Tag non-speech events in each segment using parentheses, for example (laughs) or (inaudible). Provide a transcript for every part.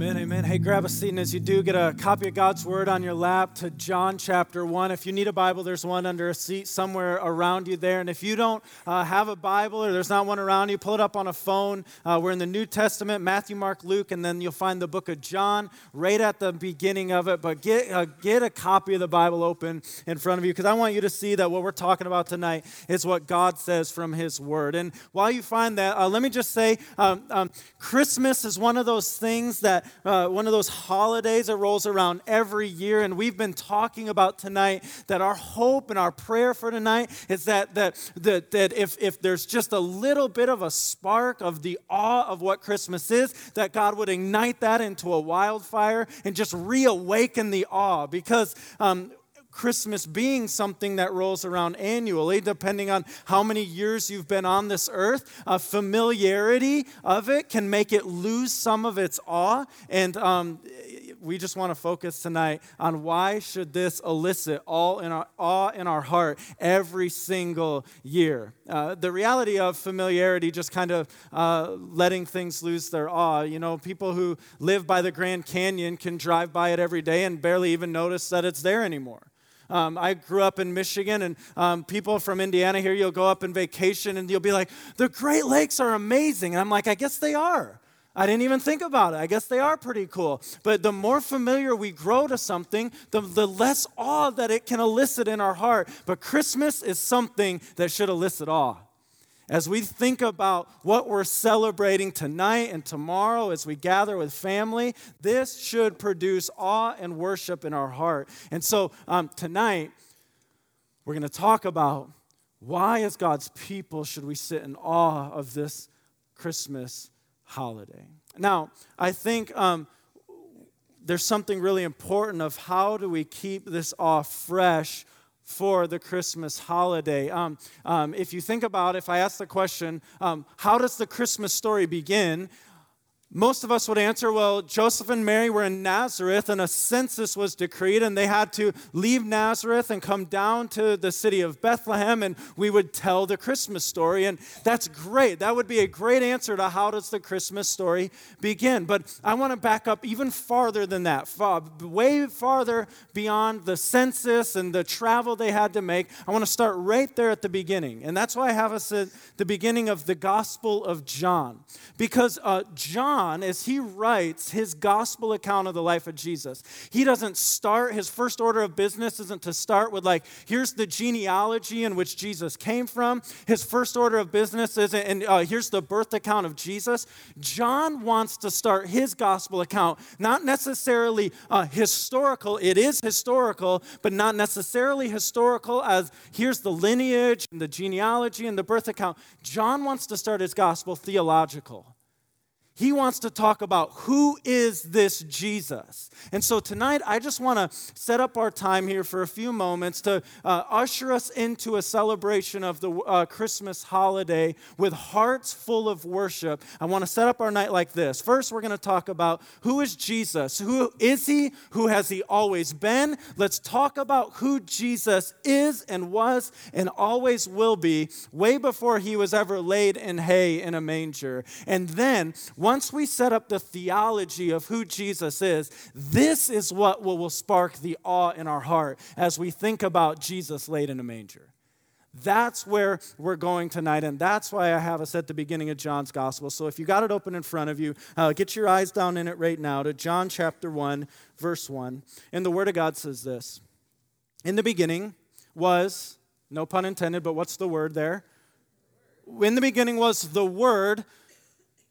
Amen, amen. Hey, grab a seat, and as you do, get a copy of God's Word on your lap to John chapter 1. If you need a Bible, there's one under a seat somewhere around you there. And if you don't uh, have a Bible or there's not one around you, pull it up on a phone. Uh, we're in the New Testament Matthew, Mark, Luke, and then you'll find the book of John right at the beginning of it. But get, uh, get a copy of the Bible open in front of you because I want you to see that what we're talking about tonight is what God says from His Word. And while you find that, uh, let me just say um, um, Christmas is one of those things that uh, one of those holidays that rolls around every year. And we've been talking about tonight that our hope and our prayer for tonight is that, that, that, that if, if there's just a little bit of a spark of the awe of what Christmas is, that God would ignite that into a wildfire and just reawaken the awe. Because um, Christmas being something that rolls around annually, depending on how many years you've been on this earth, a familiarity of it can make it lose some of its awe. And um, we just want to focus tonight on why should this elicit all in our awe in our heart every single year. Uh, the reality of familiarity, just kind of uh, letting things lose their awe. You know, people who live by the Grand Canyon can drive by it every day and barely even notice that it's there anymore. Um, I grew up in Michigan, and um, people from Indiana here, you'll go up in vacation and you'll be like, the Great Lakes are amazing. And I'm like, I guess they are. I didn't even think about it. I guess they are pretty cool. But the more familiar we grow to something, the, the less awe that it can elicit in our heart. But Christmas is something that should elicit awe as we think about what we're celebrating tonight and tomorrow as we gather with family, this should produce awe and worship in our heart. And so um, tonight, we're going to talk about why, as God's people, should we sit in awe of this Christmas holiday. Now, I think. Um, there's something really important of how do we keep this awe fresh for the Christmas holiday. Um, um, if you think about, if I ask the question, um, how does the Christmas story begin? Most of us would answer, well, Joseph and Mary were in Nazareth and a census was decreed, and they had to leave Nazareth and come down to the city of Bethlehem, and we would tell the Christmas story. And that's great. That would be a great answer to how does the Christmas story begin. But I want to back up even farther than that, far, way farther beyond the census and the travel they had to make. I want to start right there at the beginning. And that's why I have us at the beginning of the Gospel of John. Because uh, John, John, as he writes his gospel account of the life of Jesus, he doesn't start, his first order of business isn't to start with, like, here's the genealogy in which Jesus came from. His first order of business isn't, and uh, here's the birth account of Jesus. John wants to start his gospel account, not necessarily uh, historical, it is historical, but not necessarily historical as here's the lineage and the genealogy and the birth account. John wants to start his gospel theological he wants to talk about who is this Jesus. And so tonight, I just want to set up our time here for a few moments to uh, usher us into a celebration of the uh, Christmas holiday with hearts full of worship. I want to set up our night like this. First, we're going to talk about who is Jesus? Who is he? Who has he always been? Let's talk about who Jesus is and was and always will be, way before he was ever laid in hay in a manger. And then, once we set up the theology of who Jesus is, this is what will, spark the awe in our heart as we think about Jesus laid in a manger. That's where we're going tonight, and that's why I have us at the beginning of John's Gospel. So if you got it open in front of you, uh, get your eyes down in it right now to John chapter 1, verse 1. And the Word of God says this In the beginning was, no pun intended, but what's the word there? In the beginning was the Word,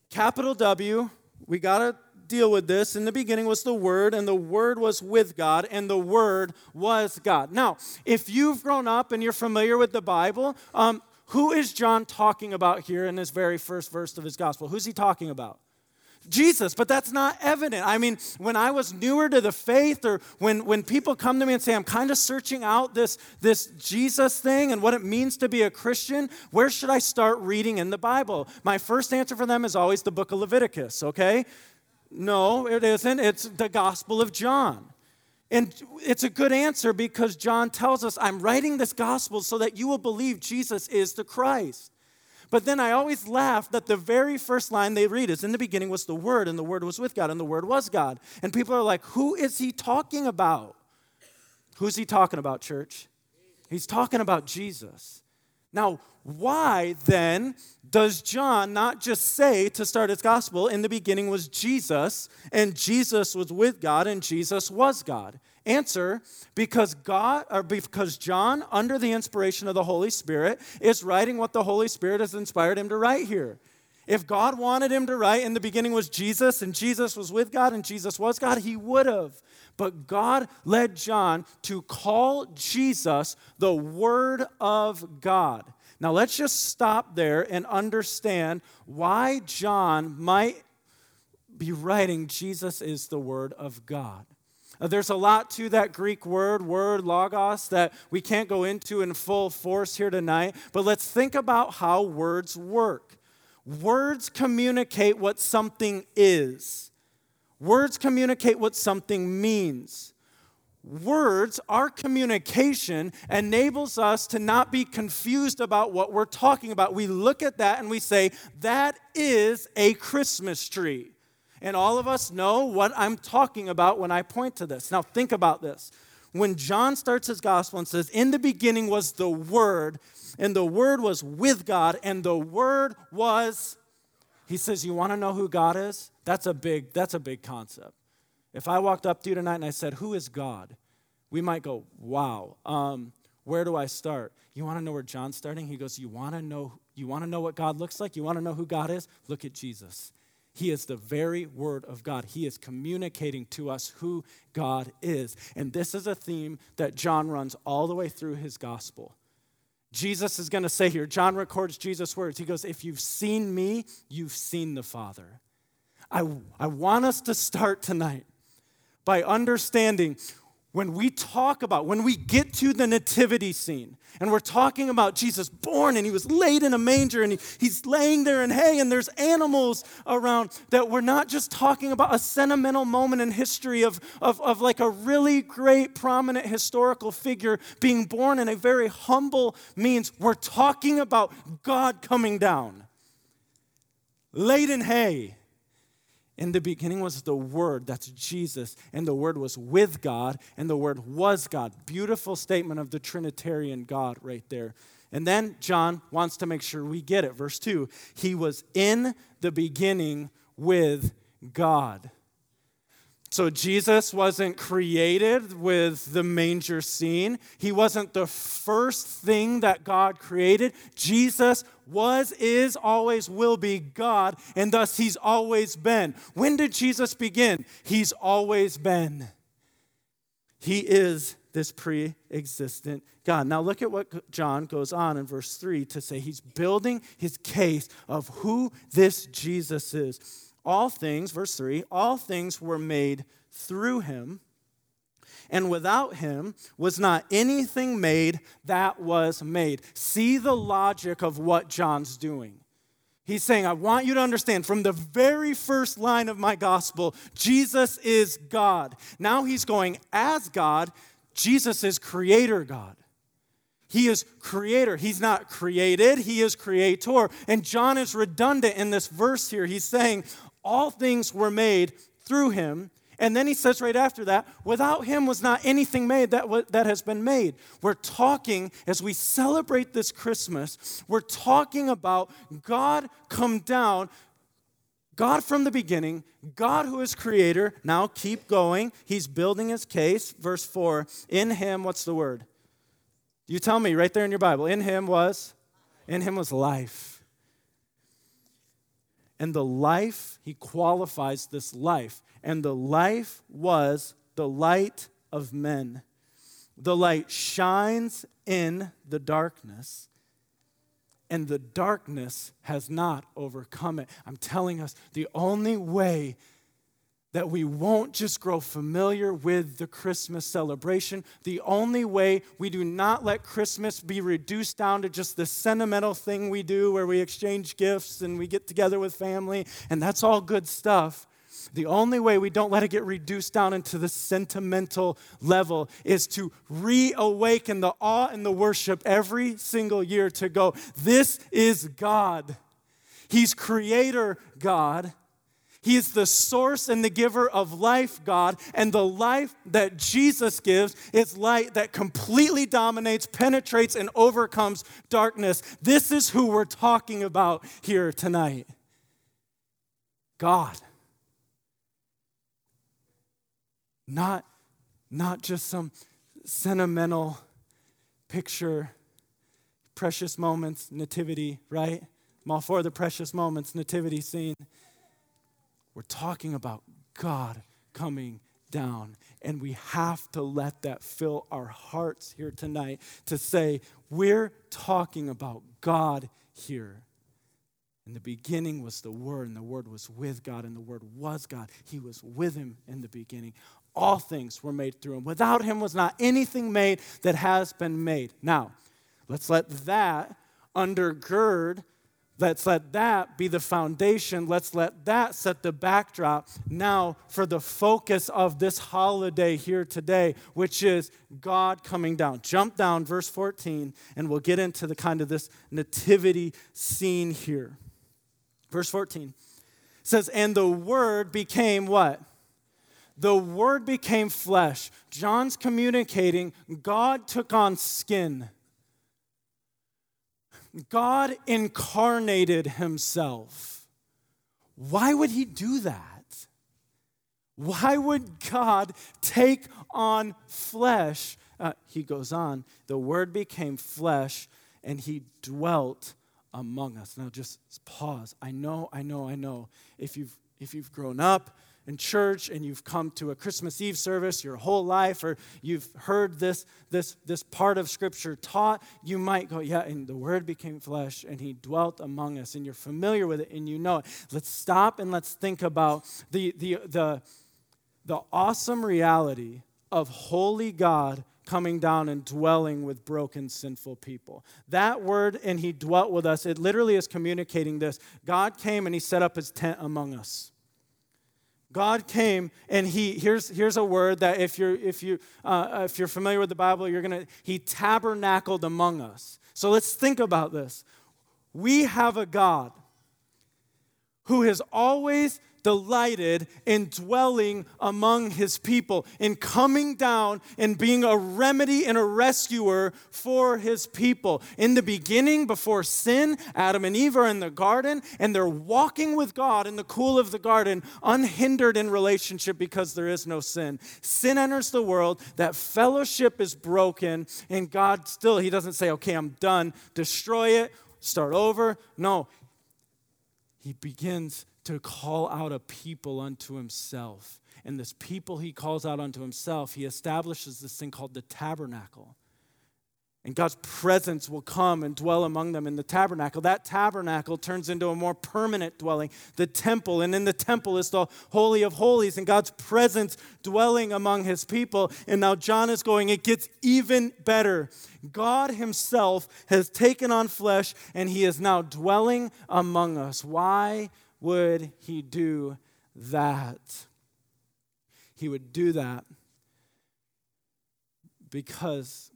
Capital W, we got to deal with this. In the beginning was the Word, and the Word was with God, and the Word was God. Now, if you've grown up and you're familiar with the Bible, um, who is John talking about here in this very first verse of his gospel? Who's he talking about? Jesus, but that's not evident. I mean, when I was newer to the faith, or when, when people come to me and say, I'm kind of searching out this, this Jesus thing and what it means to be a Christian, where should I start reading in the Bible? My first answer for them is always the book of Leviticus, okay? No, it isn't. It's the Gospel of John. And it's a good answer because John tells us, I'm writing this gospel so that you will believe Jesus is the Christ. But then I always laugh that the very first line they read is In the beginning was the Word, and the Word was with God, and the Word was God. And people are like, Who is he talking about? Who's he talking about, church? He's talking about Jesus. Now, why then does John not just say to start his gospel, in the beginning was Jesus, and Jesus was with God, and Jesus was God? Answer because God or because John under the inspiration of the Holy Spirit is writing what the Holy Spirit has inspired him to write here. If God wanted him to write in the beginning was Jesus and Jesus was with God and Jesus was God, he would have. But God led John to call Jesus the Word of God. Now let's just stop there and understand why John might be writing Jesus is the Word of God. Uh, there's a lot to that Greek word, word logos, that we can't go into in full force here tonight, but let's think about how words work. Words communicate what something is, words communicate what something means. Words, our communication enables us to not be confused about what we're talking about. We look at that and we say, that is a Christmas tree. And all of us know what I'm talking about when I point to this. Now, think about this. When John starts his gospel and says, In the beginning was the Word, and the Word was with God, and the Word was, he says, You want to know who God is? That's a big, that's a big concept. If I walked up to you tonight and I said, Who is God? We might go, Wow. Um, where do I start? You want to know where John's starting? He goes, You want to know you want to know what God looks like? You want to know who God is? Look at Jesus. He is the very Word of God. He is communicating to us who God is. And this is a theme that John runs all the way through his gospel. Jesus is going to say here, John records Jesus' words. He goes, If you've seen me, you've seen the Father. I, I want us to start tonight by understanding when we talk about, when we get to the nativity scene, and we're talking about Jesus born and he was laid in a manger and he, he's laying there in hay and there's animals around, that we're not just talking about a sentimental moment in history of, of, of like a really great, prominent historical figure being born in a very humble means. We're talking about God coming down, laid in hay in the beginning was the Word, that's Jesus, and the Word was with God, and the Word was God. Beautiful statement of the Trinitarian God right there. And then John wants to make sure we get it. Verse 2 He was in the beginning with God. So Jesus wasn't created with the manger scene. He wasn't the first thing that God created. Jesus was, is, always will be God, and thus he's always been. When did Jesus begin? He's always been. He is this pre existent God. Now, look at what John goes on in verse 3 to say he's building his case of who this Jesus is. All things, verse 3, all things were made through him, and without him was not anything made that was made. See the logic of what John's doing. He's saying, I want you to understand from the very first line of my gospel, Jesus is God. Now he's going, as God, Jesus is creator God. He is creator. He's not created, he is creator. And John is redundant in this verse here. He's saying, all things were made through him. And then he says right after that, without him was not anything made that, w- that has been made. We're talking, as we celebrate this Christmas, we're talking about God come down, God from the beginning, God who is creator. Now keep going. He's building his case. Verse 4 In him, what's the word? You tell me right there in your Bible. In him was? In him was life and the life, he qualifies this life. And the life was the light of men. The light shines in the darkness, and the darkness has not overcome it. I'm telling us the only way that we won't just grow familiar with the Christmas celebration. The only way we do not let Christmas be reduced down to just the sentimental thing we do where we exchange gifts and we get together with family, and that's all good stuff. The only way we don't let it get reduced down into the sentimental level is to reawaken the awe and the worship every single year to go, This is God. He's creator God. He is the source and the giver of life, God, and the life that Jesus gives is light that completely dominates, penetrates, and overcomes darkness. This is who we're talking about here tonight God. Not, not just some sentimental picture, precious moments, nativity, right? I'm all for the precious moments, nativity scene. We're talking about God coming down. And we have to let that fill our hearts here tonight to say, we're talking about God here. In the beginning was the Word, and the Word was with God, and the Word was God. He was with Him in the beginning. All things were made through Him. Without Him was not anything made that has been made. Now, let's let that undergird Let's let that be the foundation. Let's let that set the backdrop now for the focus of this holiday here today, which is God coming down. Jump down, verse 14, and we'll get into the kind of this nativity scene here. Verse 14 says, And the Word became what? The Word became flesh. John's communicating, God took on skin. God incarnated himself. Why would he do that? Why would God take on flesh? Uh, he goes on, the word became flesh and he dwelt among us. Now just pause. I know, I know, I know. If you've if you've grown up in church and you've come to a Christmas Eve service your whole life, or you've heard this, this, this part of Scripture taught, you might go, Yeah, and the Word became flesh and He dwelt among us, and you're familiar with it and you know it. Let's stop and let's think about the, the, the, the awesome reality of holy God coming down and dwelling with broken, sinful people. That word, and he dwelt with us, it literally is communicating this. God came and he set up his tent among us. God came and he here's here's a word that if you're if you uh, if you're familiar with the Bible, you're gonna he tabernacled among us. So let's think about this. We have a God who has always delighted in dwelling among his people, in coming down and being a remedy and a rescuer for his people. In the beginning, before sin, Adam and Eve are in the garden and they're walking with God in the cool of the garden, unhindered in relationship because there is no sin. Sin enters the world, that fellowship is broken, and God still, he doesn't say, okay, I'm done, destroy it, start over. No, he begins to call out a people unto himself. And this people he calls out unto himself, he establishes this thing called the tabernacle. And God's presence will come and dwell among them in the tabernacle. That tabernacle turns into a more permanent dwelling, the temple. And in the temple is the Holy of Holies and God's presence dwelling among his people. And now John is going, it gets even better. God himself has taken on flesh and he is now dwelling among us. Why? Would he do that? He would do that because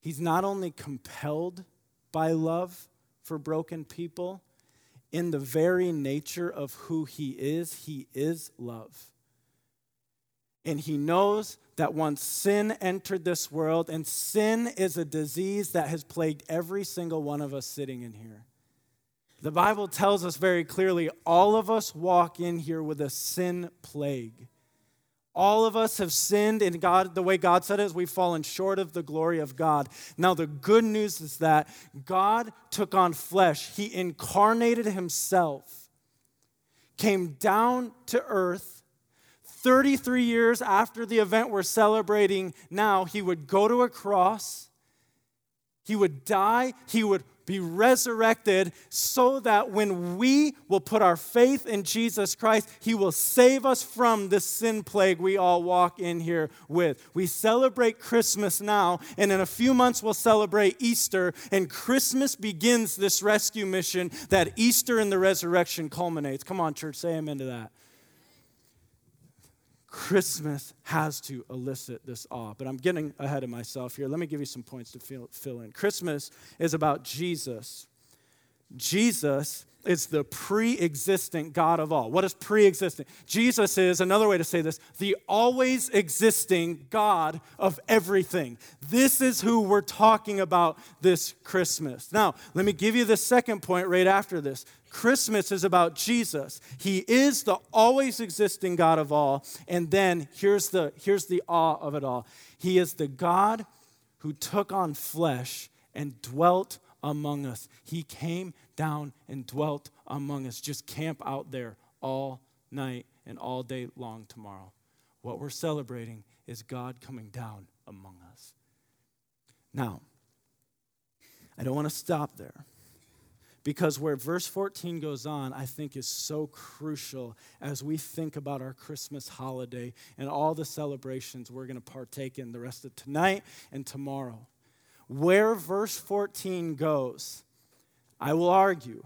he's not only compelled by love for broken people, in the very nature of who he is, he is love. And he knows that once sin entered this world, and sin is a disease that has plagued every single one of us sitting in here. The Bible tells us very clearly all of us walk in here with a sin plague. All of us have sinned, and God, the way God said it is, we've fallen short of the glory of God. Now, the good news is that God took on flesh, He incarnated Himself, came down to earth. 33 years after the event we're celebrating now, He would go to a cross, He would die, He would be resurrected so that when we will put our faith in Jesus Christ, He will save us from the sin plague we all walk in here with. We celebrate Christmas now, and in a few months we'll celebrate Easter, and Christmas begins this rescue mission that Easter and the resurrection culminates. Come on, church, say amen to that. Christmas has to elicit this awe. But I'm getting ahead of myself here. Let me give you some points to fill, in. Christmas is about Jesus. Jesus is the pre existent God of all. What is pre existent? Jesus is, another way to say this, the always existing God of everything. This is who we're talking about this Christmas. Now, let me give you the second point right after this. Christmas is about Jesus. He is the always existing God of all. And then here's the, here's the awe of it all He is the God who took on flesh and dwelt among us. He came down and dwelt among us. Just camp out there all night and all day long tomorrow. What we're celebrating is God coming down among us. Now, I don't want to stop there because where verse 14 goes on, I think is so crucial as we think about our Christmas holiday and all the celebrations we're going to partake in the rest of tonight and tomorrow. Where verse 14 goes, I will argue,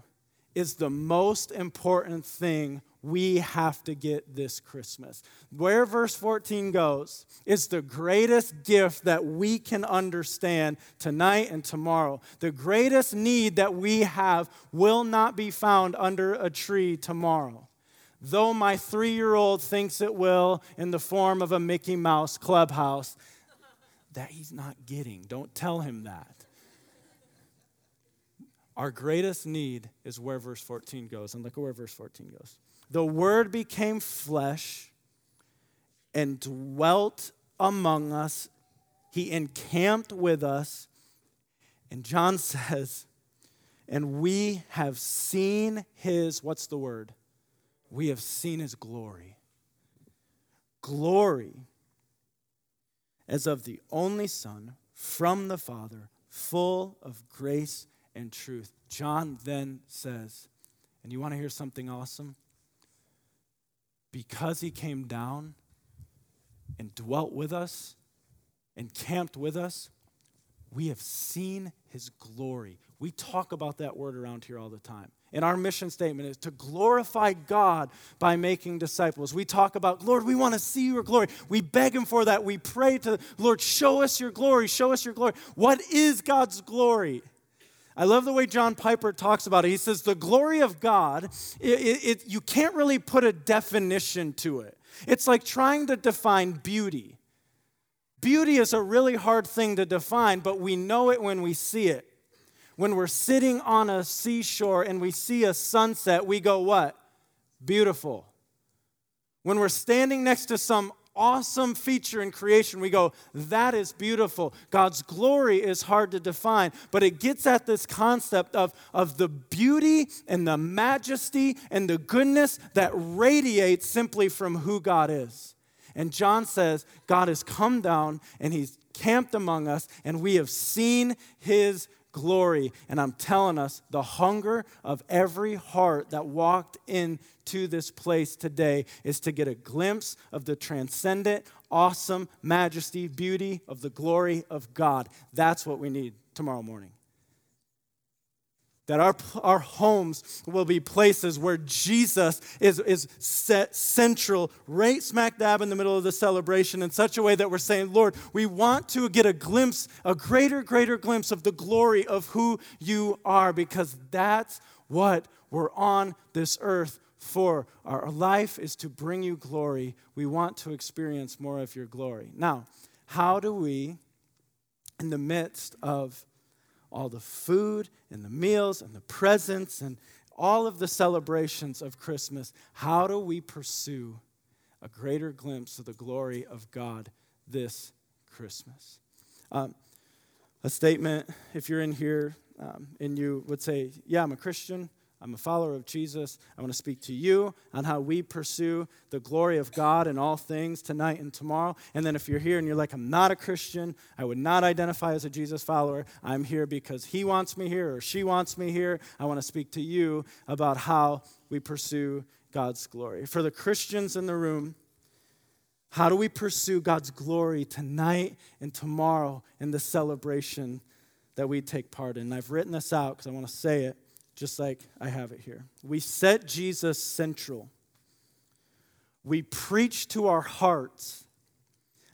is the most important thing we have to get this Christmas. Where verse 14 goes is the greatest gift that we can understand tonight and tomorrow. The greatest need that we have will not be found under a tree tomorrow. Though my three year old thinks it will in the form of a Mickey Mouse clubhouse, that he's not getting. Don't tell him that. Our greatest need is where verse 14 goes. And look at where verse 14 goes. The Word became flesh and dwelt among us. He encamped with us. And John (laughs) says, and we have seen his, what's the word? We have seen his glory. Glory as of the only Son from the Father, full of grace and truth. John then says, and you want to hear something awesome? Because he came down and dwelt with us and camped with us, we have seen his glory. We talk about that word around here all the time. And our mission statement is to glorify God by making disciples. We talk about, Lord, we want to see your glory. We beg Him for that. We pray to, Lord, show us your glory, show us your glory. What is God's glory? I love the way John Piper talks about it. He says, the glory of God, it, it, you can't really put a definition to it. It's like trying to define beauty. Beauty is a really hard thing to define, but we know it when we see it. When we're sitting on a seashore and we see a sunset, we go, What? Beautiful. When we're standing next to some awesome feature in creation, we go, That is beautiful. God's glory is hard to define, but it gets at this concept of, of the beauty and the majesty and the goodness that radiates simply from who God is. And John says, God has come down and he's camped among us, and we have seen his glory. And I'm telling us, the hunger of every heart that walked into this place today is to get a glimpse of the transcendent, awesome majesty, beauty of the glory of God. That's what we need tomorrow morning that our, our homes will be places where Jesus is, is set central, right smack dab in the middle of the celebration, in such a way that we're saying, Lord, we want to get a glimpse, a greater, greater glimpse of the glory of who you are, because that's what we're on this earth for. Our life is to bring you glory. We want to experience more of your glory. Now, how do we, in the midst of all the food and the meals and the presents and all of the celebrations of Christmas, how do we pursue a greater glimpse of the glory of God this Christmas? Um, a statement, if you're in here um, and you would say, Yeah, I'm a Christian, I'm a follower of Jesus. I want to speak to you on how we pursue the glory of God in all things tonight and tomorrow. And then if you're here and you're like, I'm not a Christian, I would not identify as a Jesus follower, I'm here because he wants me here or she wants me here. I want to speak to you about how we pursue God's glory. For the Christians in the room, how do we pursue God's glory tonight and tomorrow in the celebration that we take part in? I've written this out because I want to say it just like I have it here. We set Jesus central. We preach to our hearts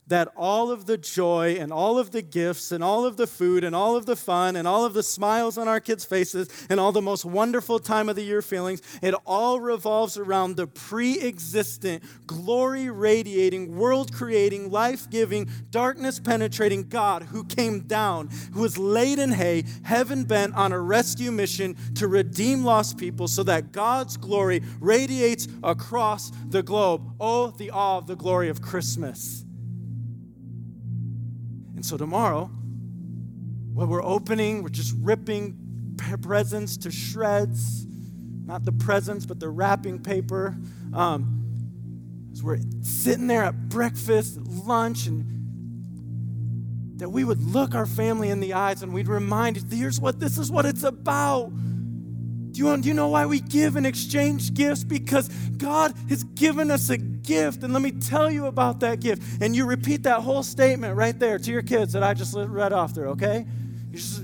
that all of the joy and all of the gifts and all of the food and all of the fun and all of the smiles on our kids' faces and all the most wonderful time of the year feelings, it all revolves around the pre existent, glory radiating, world creating, life giving, darkness penetrating God who came down, who was laid in hay, heaven bent on a rescue mission to redeem lost people so that God's glory radiates across the globe. Oh, the awe of the glory of Christmas. And so tomorrow, when we're opening, we're just ripping presents to shreds. Not the presents, but the wrapping paper. Um, as we're sitting there at breakfast, lunch, and that we would look our family in the eyes and we'd remind, here's what this is what it's about. Do you, do you know why we give and exchange gifts? Because God has given us a gift. And let me tell you about that gift. And you repeat that whole statement right there to your kids that I just read off there, okay? Just,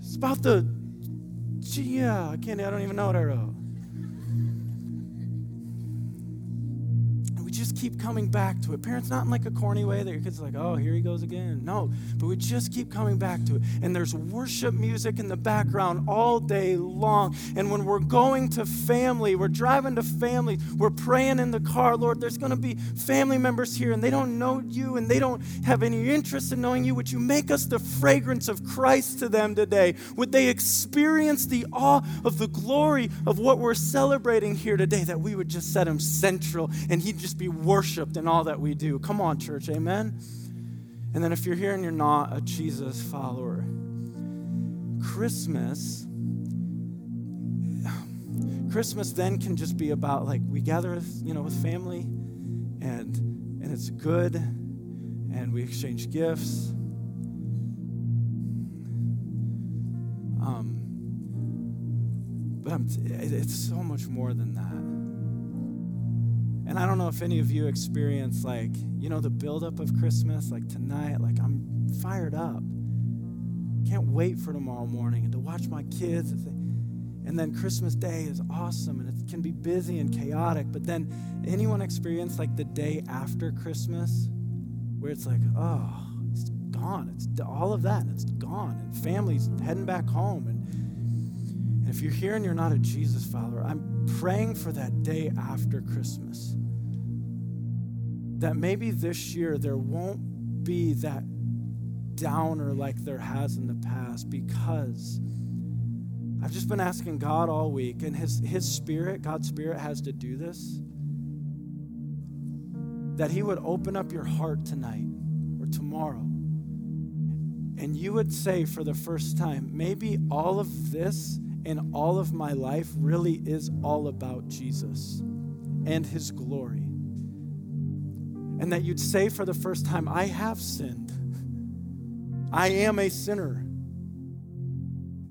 it's about the, yeah, I can't, I don't even know what I wrote. Keep coming back to it. Parents, not in like a corny way that your kids like, oh, here he goes again. No, but we just keep coming back to it. And there's worship music in the background all day long. And when we're going to family, we're driving to family, we're praying in the car, Lord, there's going to be family members here and they don't know you and they don't have any interest in knowing you. Would you make us the fragrance of Christ to them today? Would they experience the awe of the glory of what we're celebrating here today? That we would just set him central and he'd just be be worshiped in all that we do. Come on, church, amen? And then if you're here and you're not a Jesus follower, Christmas, Christmas then can just be about like we gather, you know, with family, and and it's good, and we exchange gifts. Um, but I'm, it's so much more than that. And I don't know if any of you experience like, you know, the buildup of Christmas, like tonight, like I'm fired up. Can't wait for tomorrow morning and to watch my kids. And then Christmas Day is awesome and it can be busy and chaotic. But then anyone experience like the day after Christmas where it's like, oh, it's gone. It's all of that it's gone. And families heading back home. And, and if you're here and you're not a Jesus follower, I'm praying for that day after Christmas. That maybe this year there won't be that downer like there has in the past because I've just been asking God all week, and His, His Spirit, God's Spirit, has to do this. That He would open up your heart tonight or tomorrow, and you would say for the first time, maybe all of this and all of my life really is all about Jesus and his glory. And that you'd say for the first time, I have sinned. I am a sinner.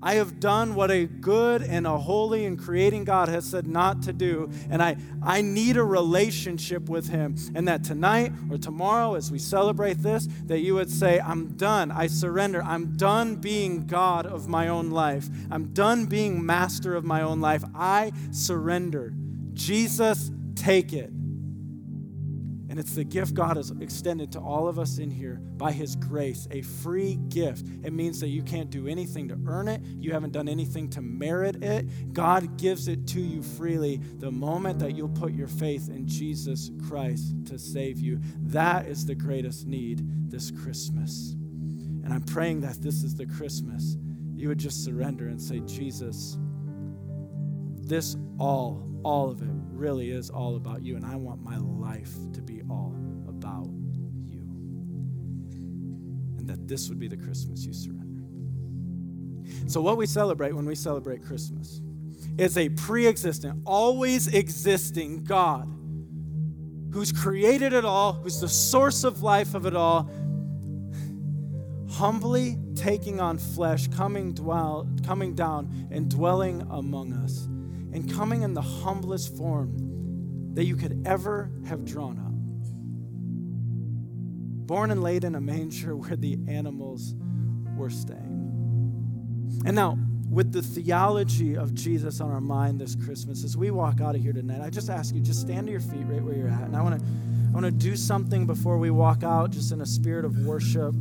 I have done what a good and a holy and creating God has said not to do. And I, I need a relationship with Him. And that tonight or tomorrow, as we celebrate this, that you would say, I'm done. I surrender. I'm done being God of my own life. I'm done being master of my own life. I surrender. Jesus, take it. And it's the gift God has extended to all of us in here by His grace, a free gift. It means that you can't do anything to earn it, you haven't done anything to merit it. God gives it to you freely the moment that you'll put your faith in Jesus Christ to save you. That is the greatest need this Christmas. And I'm praying that this is the Christmas you would just surrender and say, Jesus, this all, all of it really is all about you, and I want my life to this would be the Christmas you surrender. So, what we celebrate when we celebrate Christmas is a pre existent, always existing God who's created it all, who's the source of life of it all, humbly taking on flesh, coming, dwell, coming down and dwelling among us, and coming in the humblest form that you could ever have drawn up. Born and laid in a manger (laughs) where the animals were staying. And now, with the theology of Jesus on our mind this Christmas, as we walk out of here tonight, I just ask you, just stand to your feet right where you're at. And I want to I want to do something before we walk out, just in a spirit of worship.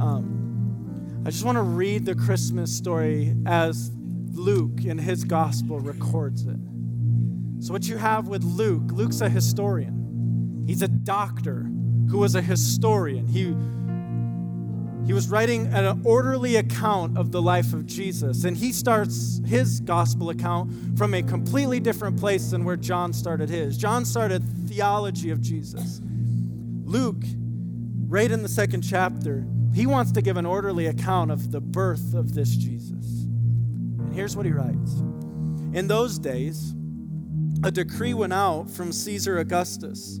Um, I just want to read the Christmas story as Luke in his gospel records it. So, what you have with Luke, Luke's a historian. He's a doctor who was a historian. He he was writing an orderly account of the life of Jesus. And he starts his gospel account from a completely different place than where John started his. John started theology of Jesus. Luke, right in the second chapter, he wants to give an orderly account of the birth of this Jesus. And here's what he writes In those days, a decree went out from Caesar Augustus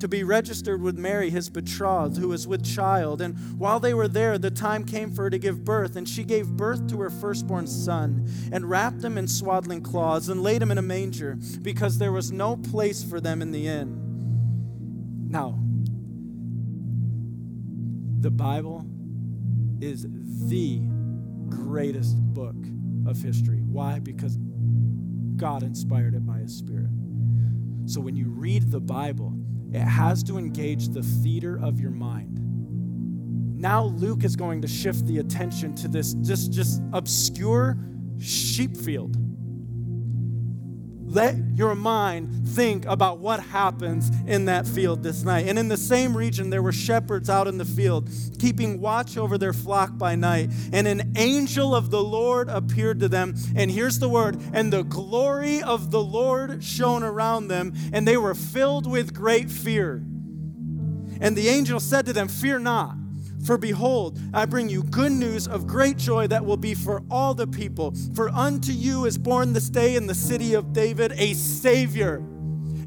to be registered with Mary, his betrothed, who was with child. And while they were there, the time came for her to give birth, and she gave birth to her firstborn son, and wrapped him in swaddling cloths, and laid him in a manger, because there was no place for them in the inn. Now, the Bible is the greatest book of history. Why? Because God inspired it by His Spirit. So when you read the Bible, it has to engage the theater of your mind. Now Luke is going to shift the attention to this just, just obscure sheep field. Let your mind think about what happens in that field this night. And in the same region, there were shepherds out in the field, keeping watch over their flock by night. And an angel of the Lord appeared to them. And here's the word and the glory of the Lord shone around them, and they were filled with great fear. And the angel said to them, Fear not. For behold, I bring you good news of great joy that will be for all the people. For unto you is born this day in the city of David a Savior,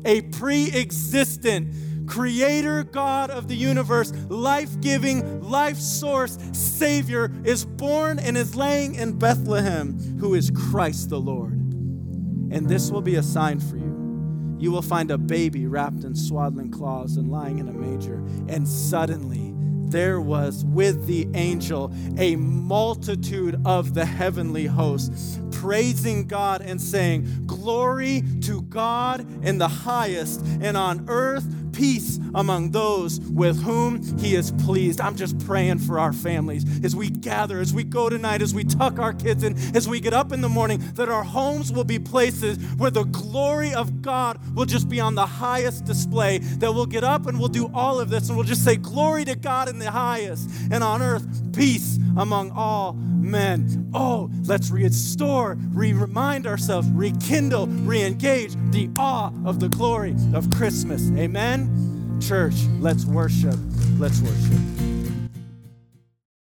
a pre existent, creator God of the universe, life giving, life source Savior is born and is laying in Bethlehem, who is Christ the Lord. And this will be a sign for you. You will find a baby wrapped in swaddling cloths and lying in a manger. And suddenly, there was with the angel a multitude of the heavenly hosts, praising God and saying, Glory to God in the highest, and on earth peace among those with whom he is pleased. I'm just praying for our families as we gather, as we go tonight, as we tuck our kids in, as we get up in the morning, that our homes will be places where the glory of God will just be on the highest display. That we'll get up and we'll do all of this and we'll just say, Glory to God in the highest, and on earth, peace among all men. Oh, let's restore, re remind ourselves, rekindle, re engage the awe of the glory of Christmas. Amen. Church, let's worship. Let's worship.